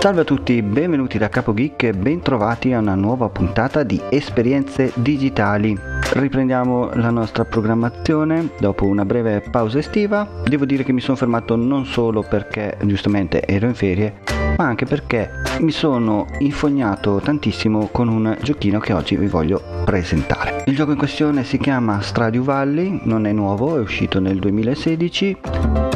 Salve a tutti, benvenuti da Capo Geek e bentrovati a una nuova puntata di Esperienze Digitali. Riprendiamo la nostra programmazione dopo una breve pausa estiva. Devo dire che mi sono fermato non solo perché giustamente ero in ferie, ma anche perché mi sono infognato tantissimo con un giochino che oggi vi voglio presentare. Il gioco in questione si chiama Stradio Valley, non è nuovo, è uscito nel 2016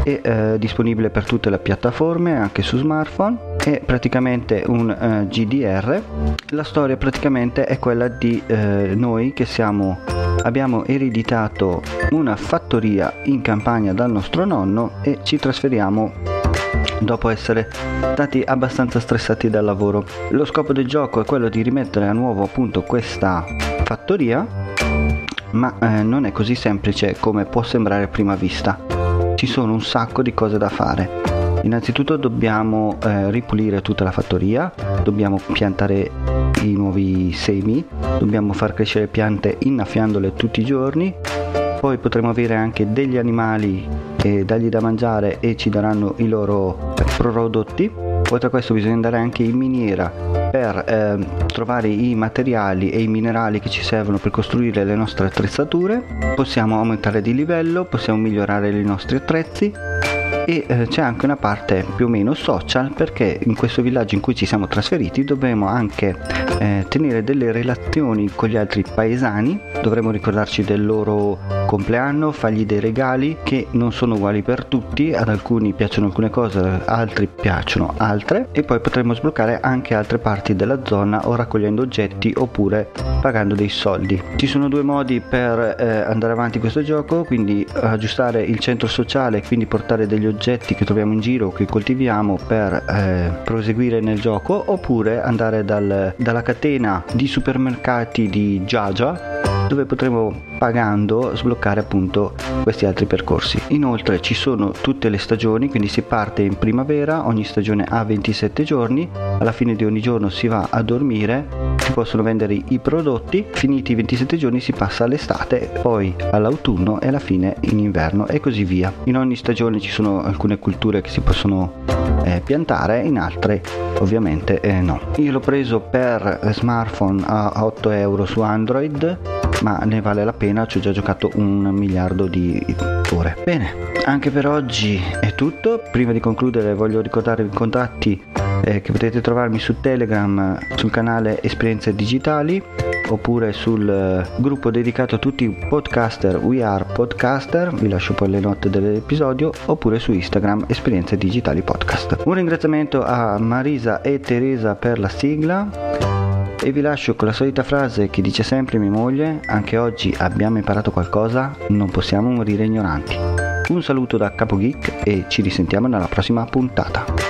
è eh, disponibile per tutte le piattaforme, anche su smartphone. È praticamente un eh, GDR. La storia praticamente è quella di eh, noi che siamo abbiamo ereditato una fattoria in campagna dal nostro nonno e ci trasferiamo dopo essere stati abbastanza stressati dal lavoro. Lo scopo del gioco è quello di rimettere a nuovo appunto questa fattoria, ma eh, non è così semplice come può sembrare a prima vista ci sono un sacco di cose da fare. Innanzitutto dobbiamo eh, ripulire tutta la fattoria, dobbiamo piantare i nuovi semi, dobbiamo far crescere piante innaffiandole tutti i giorni, poi potremo avere anche degli animali e dargli da mangiare e ci daranno i loro prodotti. Oltre a questo bisogna andare anche in miniera per eh, trovare i materiali e i minerali che ci servono per costruire le nostre attrezzature. Possiamo aumentare di livello, possiamo migliorare i nostri attrezzi. E eh, c'è anche una parte più o meno social perché in questo villaggio in cui ci siamo trasferiti dovremo anche eh, tenere delle relazioni con gli altri paesani, dovremo ricordarci del loro compleanno, fargli dei regali che non sono uguali per tutti, ad alcuni piacciono alcune cose, ad altri piacciono altre. E poi potremo sbloccare anche altre parti della zona o raccogliendo oggetti oppure pagando dei soldi. Ci sono due modi per eh, andare avanti questo gioco, quindi aggiustare il centro sociale, quindi portare degli oggetti che troviamo in giro, che coltiviamo per eh, proseguire nel gioco, oppure andare dal, dalla catena di supermercati di Jaja dove potremo pagando sbloccare appunto questi altri percorsi. Inoltre ci sono tutte le stagioni, quindi si parte in primavera, ogni stagione ha 27 giorni, alla fine di ogni giorno si va a dormire, si possono vendere i prodotti, finiti i 27 giorni si passa all'estate, poi all'autunno e alla fine in inverno e così via. In ogni stagione ci sono alcune culture che si possono eh, piantare, in altre ovviamente eh, no. Io l'ho preso per smartphone a 8 euro su Android ma ne vale la pena, ci ho già giocato un miliardo di ore. Bene, anche per oggi è tutto. Prima di concludere voglio ricordare i contatti eh, che potete trovarmi su Telegram sul canale Esperienze Digitali oppure sul eh, gruppo dedicato a tutti i podcaster We Are Podcaster, vi lascio poi le note dell'episodio, oppure su Instagram Esperienze Digitali Podcast. Un ringraziamento a Marisa e Teresa per la sigla e vi lascio con la solita frase che dice sempre mia moglie, anche oggi abbiamo imparato qualcosa, non possiamo morire ignoranti. Un saluto da Capo Geek e ci risentiamo nella prossima puntata.